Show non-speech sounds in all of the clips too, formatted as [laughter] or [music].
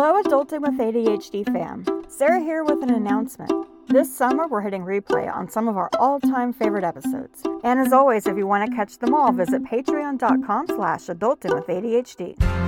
Hello, Adulting with ADHD fam. Sarah here with an announcement. This summer, we're hitting replay on some of our all-time favorite episodes. And as always, if you want to catch them all, visit patreon.com slash adulting with ADHD.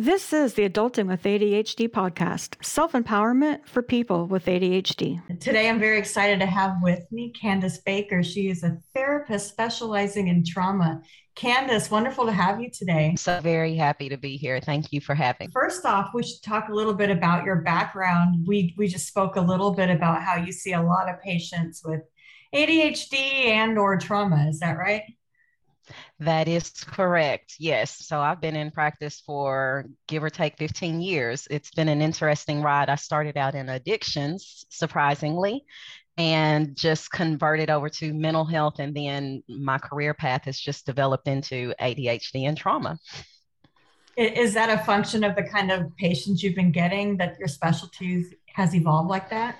This is the Adulting with ADHD podcast, self empowerment for people with ADHD. Today, I'm very excited to have with me Candace Baker. She is a therapist specializing in trauma. Candace, wonderful to have you today. So, very happy to be here. Thank you for having. First off, we should talk a little bit about your background. We, we just spoke a little bit about how you see a lot of patients with ADHD and or trauma. Is that right? That is correct. Yes. So I've been in practice for give or take 15 years. It's been an interesting ride. I started out in addictions, surprisingly, and just converted over to mental health. And then my career path has just developed into ADHD and trauma. Is that a function of the kind of patients you've been getting that your specialties has evolved like that?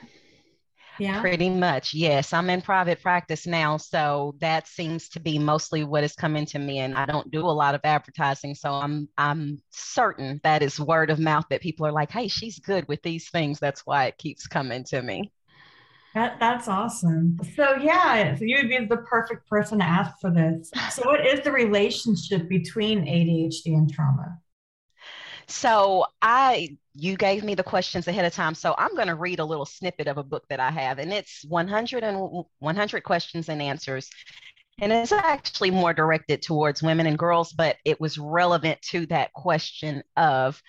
Yeah. Pretty much. Yes. I'm in private practice now. So that seems to be mostly what is coming to me. And I don't do a lot of advertising. So I'm I'm certain that is word of mouth that people are like, hey, she's good with these things. That's why it keeps coming to me. That that's awesome. So yeah, so you would be the perfect person to ask for this. So what is the relationship between ADHD and trauma? So I you gave me the questions ahead of time. So I'm going to read a little snippet of a book that I have, and it's 100 and 100 questions and answers. And it's actually more directed towards women and girls, but it was relevant to that question of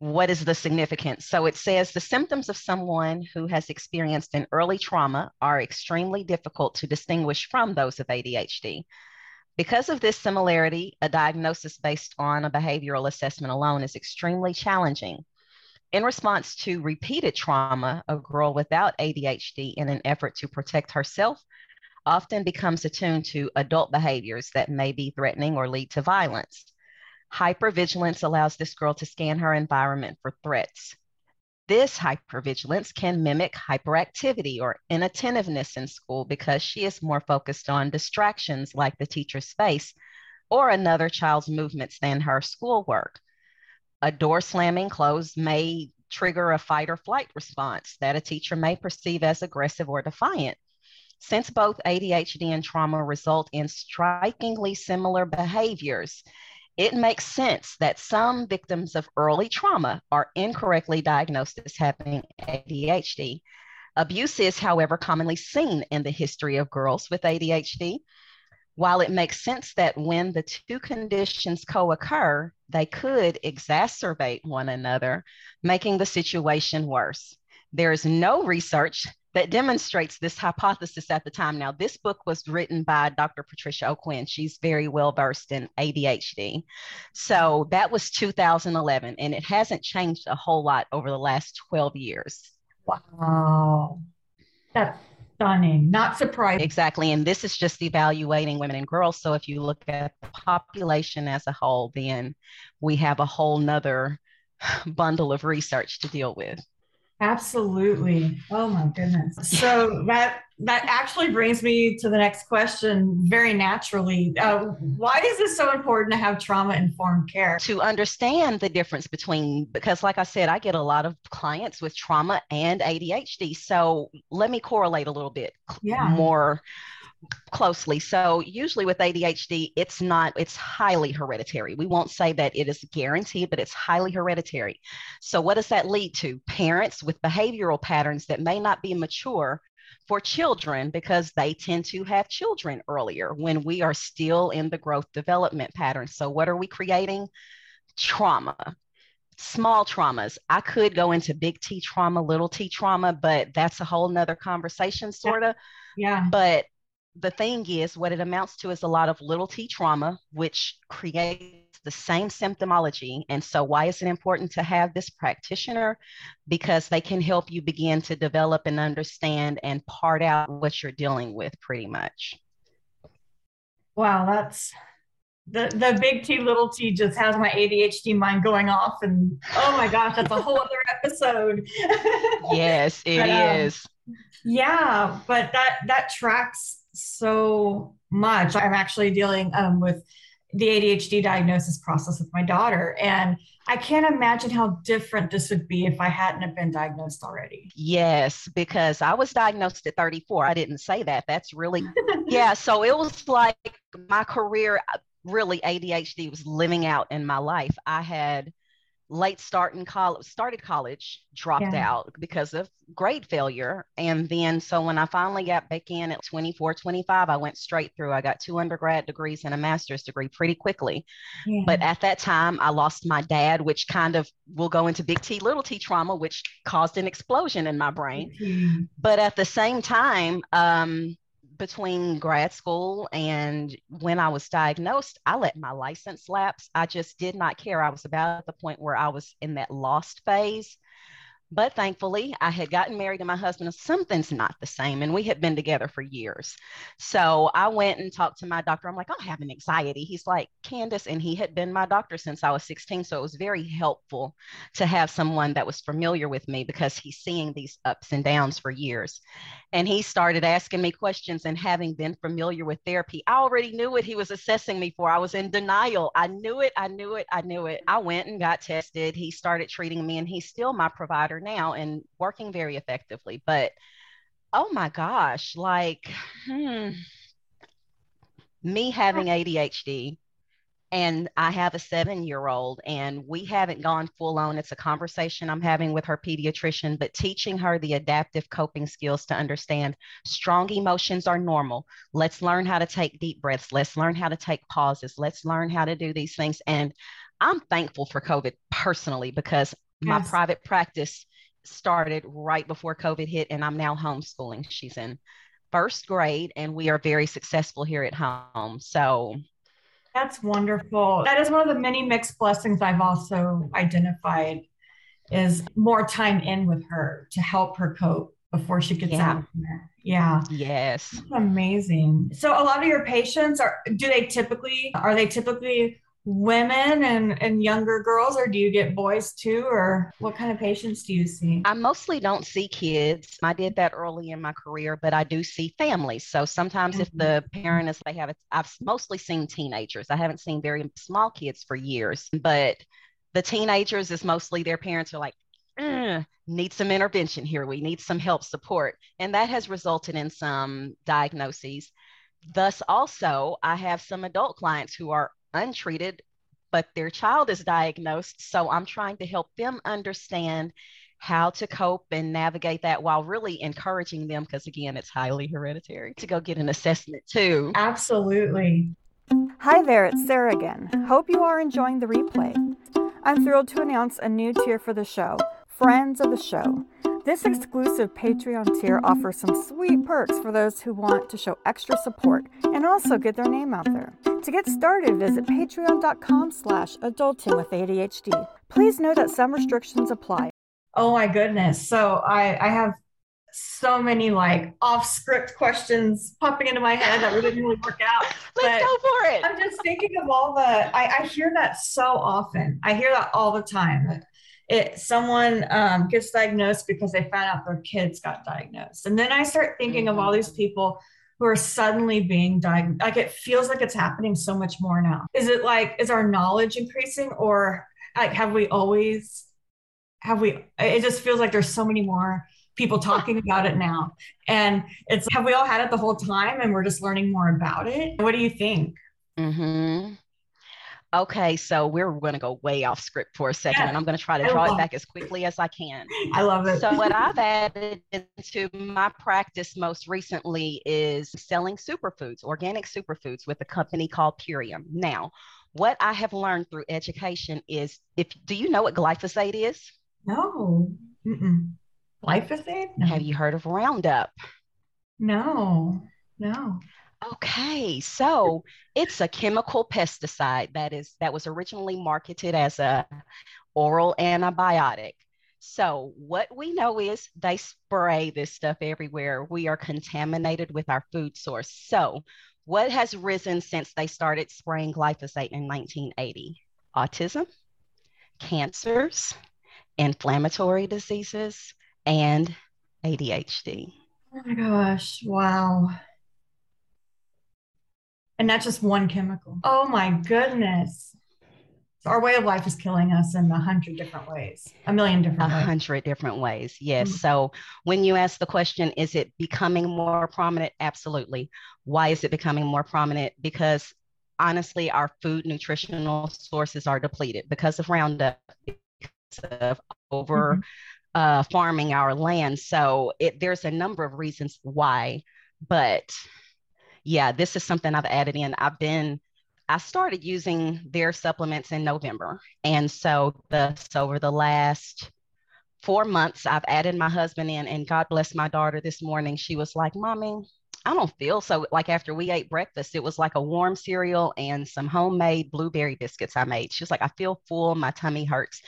what is the significance? So it says the symptoms of someone who has experienced an early trauma are extremely difficult to distinguish from those of ADHD. Because of this similarity, a diagnosis based on a behavioral assessment alone is extremely challenging. In response to repeated trauma, a girl without ADHD, in an effort to protect herself, often becomes attuned to adult behaviors that may be threatening or lead to violence. Hypervigilance allows this girl to scan her environment for threats. This hypervigilance can mimic hyperactivity or inattentiveness in school because she is more focused on distractions like the teacher's face or another child's movements than her schoolwork. A door slamming closed may trigger a fight or flight response that a teacher may perceive as aggressive or defiant. Since both ADHD and trauma result in strikingly similar behaviors, it makes sense that some victims of early trauma are incorrectly diagnosed as having ADHD. Abuse is, however, commonly seen in the history of girls with ADHD. While it makes sense that when the two conditions co occur, they could exacerbate one another, making the situation worse. There is no research that demonstrates this hypothesis at the time. Now, this book was written by Dr. Patricia O'Quinn. She's very well versed in ADHD. So that was 2011, and it hasn't changed a whole lot over the last 12 years. Wow. That's stunning. Not surprising. Exactly. And this is just evaluating women and girls. So if you look at the population as a whole, then we have a whole nother [sighs] bundle of research to deal with. Absolutely. Oh my goodness. So that that actually brings me to the next question very naturally. Uh, why is it so important to have trauma informed care? To understand the difference between, because like I said, I get a lot of clients with trauma and ADHD. So let me correlate a little bit yeah. more closely. So usually with ADHD, it's not, it's highly hereditary. We won't say that it is guaranteed, but it's highly hereditary. So what does that lead to? Parents with behavioral patterns that may not be mature for children because they tend to have children earlier when we are still in the growth development pattern. So what are we creating? Trauma small traumas. I could go into big T trauma, little T trauma, but that's a whole nother conversation, sort of. Yeah. But the thing is, what it amounts to is a lot of little t trauma, which creates the same symptomology. And so, why is it important to have this practitioner? Because they can help you begin to develop and understand and part out what you're dealing with pretty much. Wow, that's the, the big T, little t just has my ADHD mind going off. And oh my gosh, that's a whole other [laughs] episode. yes, it but, um, is. Yeah, but that that tracks so much. I'm actually dealing um, with the ADHD diagnosis process with my daughter. And I can't imagine how different this would be if I hadn't have been diagnosed already. Yes, because I was diagnosed at 34. I didn't say that. That's really, yeah. [laughs] So it was like my career, uh, really, ADHD was living out in my life. I had late start in college, started college, dropped yeah. out because of grade failure. And then, so when I finally got back in at 24, 25, I went straight through. I got two undergrad degrees and a master's degree pretty quickly. Yeah. But at that time, I lost my dad, which kind of will go into big T, little t trauma, which caused an explosion in my brain. Mm-hmm. But at the same time, um, between grad school and when I was diagnosed, I let my license lapse. I just did not care. I was about at the point where I was in that lost phase. But thankfully, I had gotten married to my husband. Something's not the same. And we had been together for years. So I went and talked to my doctor. I'm like, I'm having anxiety. He's like, Candace. And he had been my doctor since I was 16. So it was very helpful to have someone that was familiar with me because he's seeing these ups and downs for years. And he started asking me questions. And having been familiar with therapy, I already knew what he was assessing me for. I was in denial. I knew it. I knew it. I knew it. I went and got tested. He started treating me, and he's still my provider now and working very effectively. But oh my gosh, like hmm, me having ADHD and I have a seven year old, and we haven't gone full on. It's a conversation I'm having with her pediatrician, but teaching her the adaptive coping skills to understand strong emotions are normal. Let's learn how to take deep breaths. Let's learn how to take pauses. Let's learn how to do these things. And I'm thankful for COVID personally because yes. my private practice started right before COVID hit, and I'm now homeschooling. She's in first grade, and we are very successful here at home. So that's wonderful. That is one of the many mixed blessings I've also identified is more time in with her to help her cope before she gets yeah. out there. Yeah. Yes. That's amazing. So a lot of your patients are do they typically are they typically women and, and younger girls or do you get boys too or what kind of patients do you see? I mostly don't see kids. I did that early in my career but i do see families. So sometimes mm-hmm. if the parent is they have it i've mostly seen teenagers. I haven't seen very small kids for years but the teenagers is mostly their parents are like mm, need some intervention here. We need some help support. And that has resulted in some diagnoses. Thus also i have some adult clients who are untreated, but their child is diagnosed. So I'm trying to help them understand how to cope and navigate that while really encouraging them, because again, it's highly hereditary, to go get an assessment too. Absolutely. Hi there, it's Sarah again. Hope you are enjoying the replay. I'm thrilled to announce a new tier for the show Friends of the Show. This exclusive Patreon tier offers some sweet perks for those who want to show extra support and also get their name out there. To get started, visit patreon.com slash adulting with ADHD. Please note that some restrictions apply. Oh my goodness. So I, I have so many like off script questions popping into my head that we didn't really work out. [laughs] Let's go for it. I'm just thinking of all the I, I hear that so often. I hear that all the time it someone um, gets diagnosed because they found out their kids got diagnosed and then i start thinking mm-hmm. of all these mm-hmm. people who are suddenly being diagnosed like it feels like it's happening so much more now is it like is our knowledge increasing or like have we always have we it just feels like there's so many more people [laughs] talking about it now and it's have we all had it the whole time and we're just learning more about it what do you think mm-hmm. Okay, so we're going to go way off script for a second, yeah. and I'm going to try to draw it back as quickly as I can. I love it. So, what I've [laughs] added into my practice most recently is selling superfoods, organic superfoods, with a company called Purium. Now, what I have learned through education is if do you know what glyphosate is? No. Mm-mm. Glyphosate? No. Have you heard of Roundup? No, no. Okay, so it's a chemical pesticide that is that was originally marketed as a oral antibiotic. So what we know is they spray this stuff everywhere. We are contaminated with our food source. So what has risen since they started spraying glyphosate in 1980? Autism, cancers, inflammatory diseases, and ADHD. Oh my gosh, wow. And that's just one chemical. Oh my goodness. Our way of life is killing us in a hundred different ways, a million different ways. a hundred different ways. Yes. Mhm. So when you ask the question, is it becoming more prominent? Absolutely. Why is it becoming more prominent? Because honestly, our food nutritional sources are depleted because of Roundup, because of over Mhm. uh, farming our land. So it, there's a number of reasons why, but yeah, this is something I've added in. I've been, I started using their supplements in November. And so the, so over the last four months, I've added my husband in and God bless my daughter this morning. She was like, mommy, I don't feel so like after we ate breakfast, it was like a warm cereal and some homemade blueberry biscuits I made. She was like, I feel full, my tummy hurts.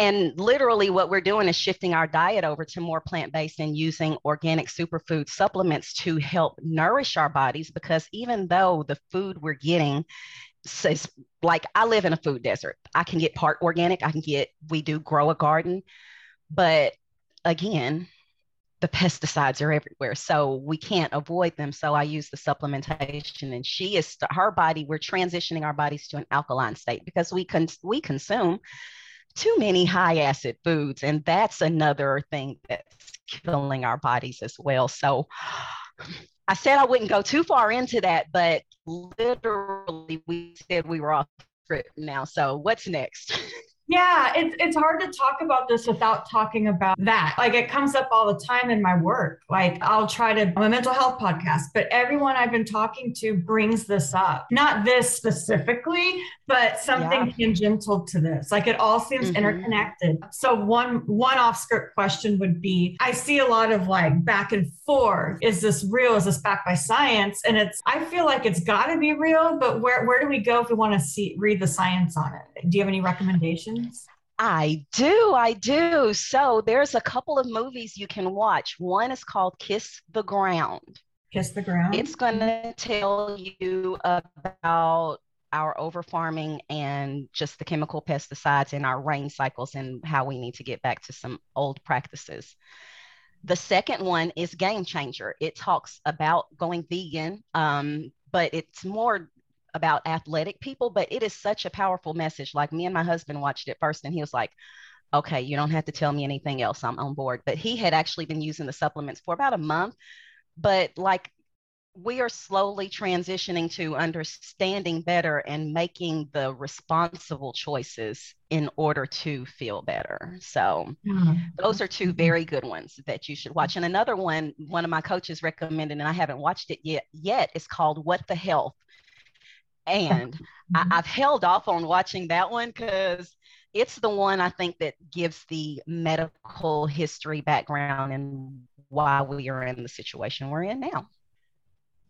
And literally, what we're doing is shifting our diet over to more plant based and using organic superfood supplements to help nourish our bodies. Because even though the food we're getting says, like, I live in a food desert, I can get part organic, I can get, we do grow a garden. But again, the pesticides are everywhere. So we can't avoid them. So I use the supplementation and she is her body, we're transitioning our bodies to an alkaline state because we can we consume too many high acid foods. And that's another thing that's killing our bodies as well. So I said I wouldn't go too far into that, but literally we said we were off script now. So what's next? [laughs] Yeah, it's it's hard to talk about this without talking about that. Like it comes up all the time in my work. Like I'll try to I'm a mental health podcast, but everyone I've been talking to brings this up. Not this specifically, but something Yeah. tangential to this. Like it all seems Mhm. interconnected. So one one off script question would be I see a lot of like back and forth. Is this real? Is this backed by science? And it's I feel like it's got to be real, but where where do we go if we want to see read the science on it? Do you have any recommendations? I do, I do. So there's a couple of movies you can watch. One is called Kiss the Ground. Kiss the ground. It's going to tell you about our over farming and just the chemical pesticides in our rain cycles and how we need to get back to some old practices. The second one is Game Changer. It talks about going vegan, um, but it's more about athletic people, but it is such a powerful message. Like me and my husband watched it first, and he was like, okay, you don't have to tell me anything else. I'm on board. But he had actually been using the supplements for about a month. But like we are slowly transitioning to understanding better and making the responsible choices in order to feel better. So Yeah. those are two very good ones that you should watch. And another one, one of my coaches recommended, and I haven't watched it yet, yet is called What the Health. And I, mm-hmm. I've held off on watching that one because it's the one I think that gives the medical history background and why we are in the situation we're in now.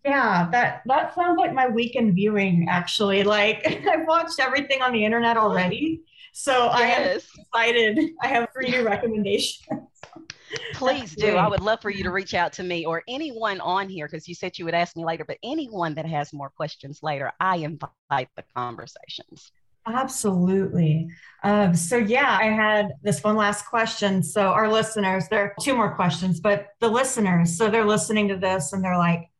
Yeah, that that sounds like my weekend viewing actually. Like [laughs] I've watched everything on the internet already. So I am excited. I have three new [laughs] recommendations. Please do. I would love for you to reach out to me or anyone on here because you said you would ask me later, but anyone that has more questions later, I invite the conversations. Absolutely. Um, so yeah, I had this one last question. So our listeners, there are two more questions, but the listeners, so they're listening to this and they're like,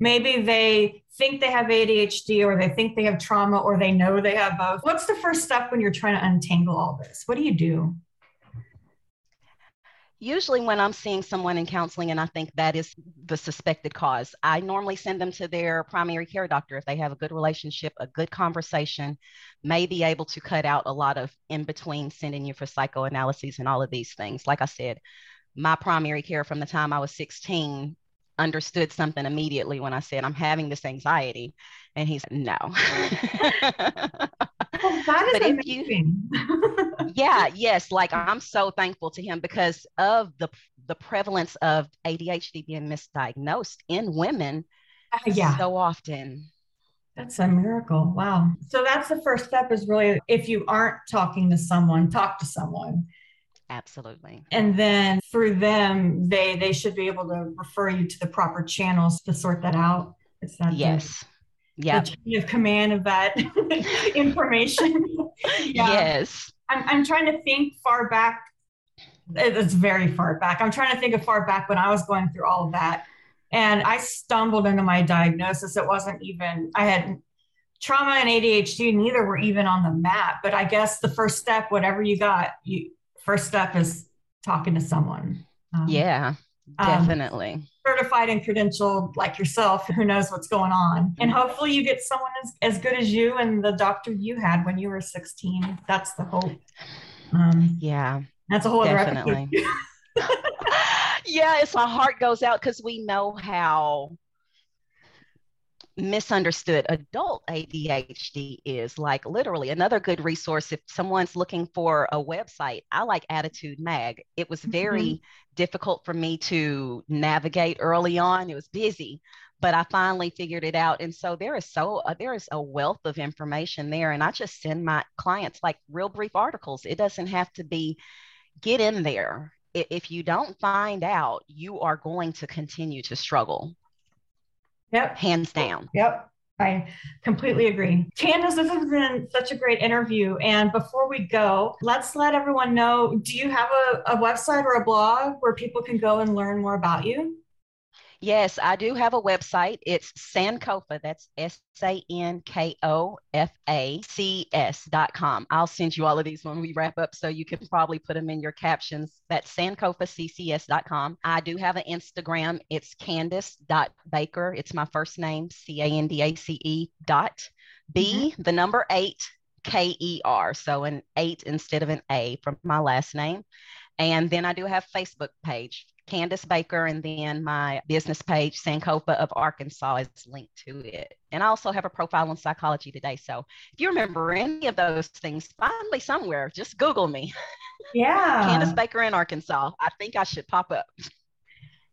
maybe they think they have ADHD or they think they have trauma or they know they have both. What's the first step when you're trying to untangle all this? What do you do? Usually, when I'm seeing someone in counseling and I think that is the suspected cause, I normally send them to their primary care doctor if they have a good relationship, a good conversation, may be able to cut out a lot of in between sending you for psychoanalyses and all of these things. Like I said, my primary care from the time I was 16 understood something immediately when I said, I'm having this anxiety. And he said, No. [laughs] That is But if you- [laughs] yeah yes like i'm so thankful to him because of the the prevalence of adhd being misdiagnosed in women uh, yeah. so often That's a miracle. Wow. So that's the first step is really if you aren't talking to someone, talk to someone. absolutely And then through them, they they should be able to refer you to the proper channels to sort that out. It's that yes yeah chain of command of that [laughs] information. [laughs] Yeah. yes I'm I'm trying to think far back. It's very far back. I'm trying to think of far back when I was going through all of that. And I stumbled into my diagnosis. It wasn't even, I had trauma and ADHD, neither were even on the map. But I guess the first step, whatever you got, you first step is talking to someone. Um, yeah, definitely. Um, certified and credentialed like yourself who knows what's going on. And hopefully you get someone as, as good as you and the doctor you had when you were 16. That's the hope. Um, yeah. That's a whole definitely. [laughs] [laughs] yeah, it's my heart goes out because we know how misunderstood adult ADHD is. Like literally, another good resource if someone's looking for a website, I like ADDitude Mag. It was very mm-hmm. difficult for me to navigate early on. It was busy, but I finally figured it out. And so there is so uh, there is a wealth of information there, and I just send my clients like real brief articles. It doesn't have to be get in there. If you don't find out, you are going to continue to struggle. Yep. Hands down. Yep. I completely agree. Candace, this has been such a great interview. And before we go, let's let everyone know do you have a, a website or a blog where people can go and learn more about you? Yes, I do have a website. It's Sankofa. That's S A N K O F A C S dot com. I'll send you all of these when we wrap up so you can probably put them in your captions. That's SankofaCCS dot com. I do have an Instagram. It's candace.baker. It's my first name, C A N D A C E dot B, mm-hmm. the number eight, K E R. So an eight instead of an A from my last name. And then I do have Facebook page, Candace Baker, and then my business page, Sankofa of Arkansas, is linked to it. And I also have a profile on Psychology Today. So if you remember any of those things, find me somewhere. Just Google me. [laughs] Yeah. Candace Baker in Arkansas. I think I should pop up. [laughs]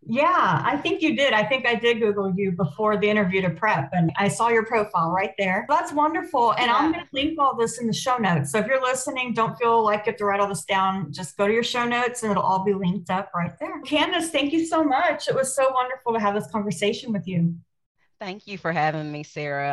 Yeah, I think you did. I think I did Google you before the interview to prep, and I saw your profile right there. That's wonderful. And yeah. I'm going to link all this in the show notes. So if you're listening, don't feel like you have to write all this down. Just go to your show notes and it'll all be linked up right there. Candace, thank you so much. It was so wonderful to have this conversation with you. Thank you for having me, Sarah.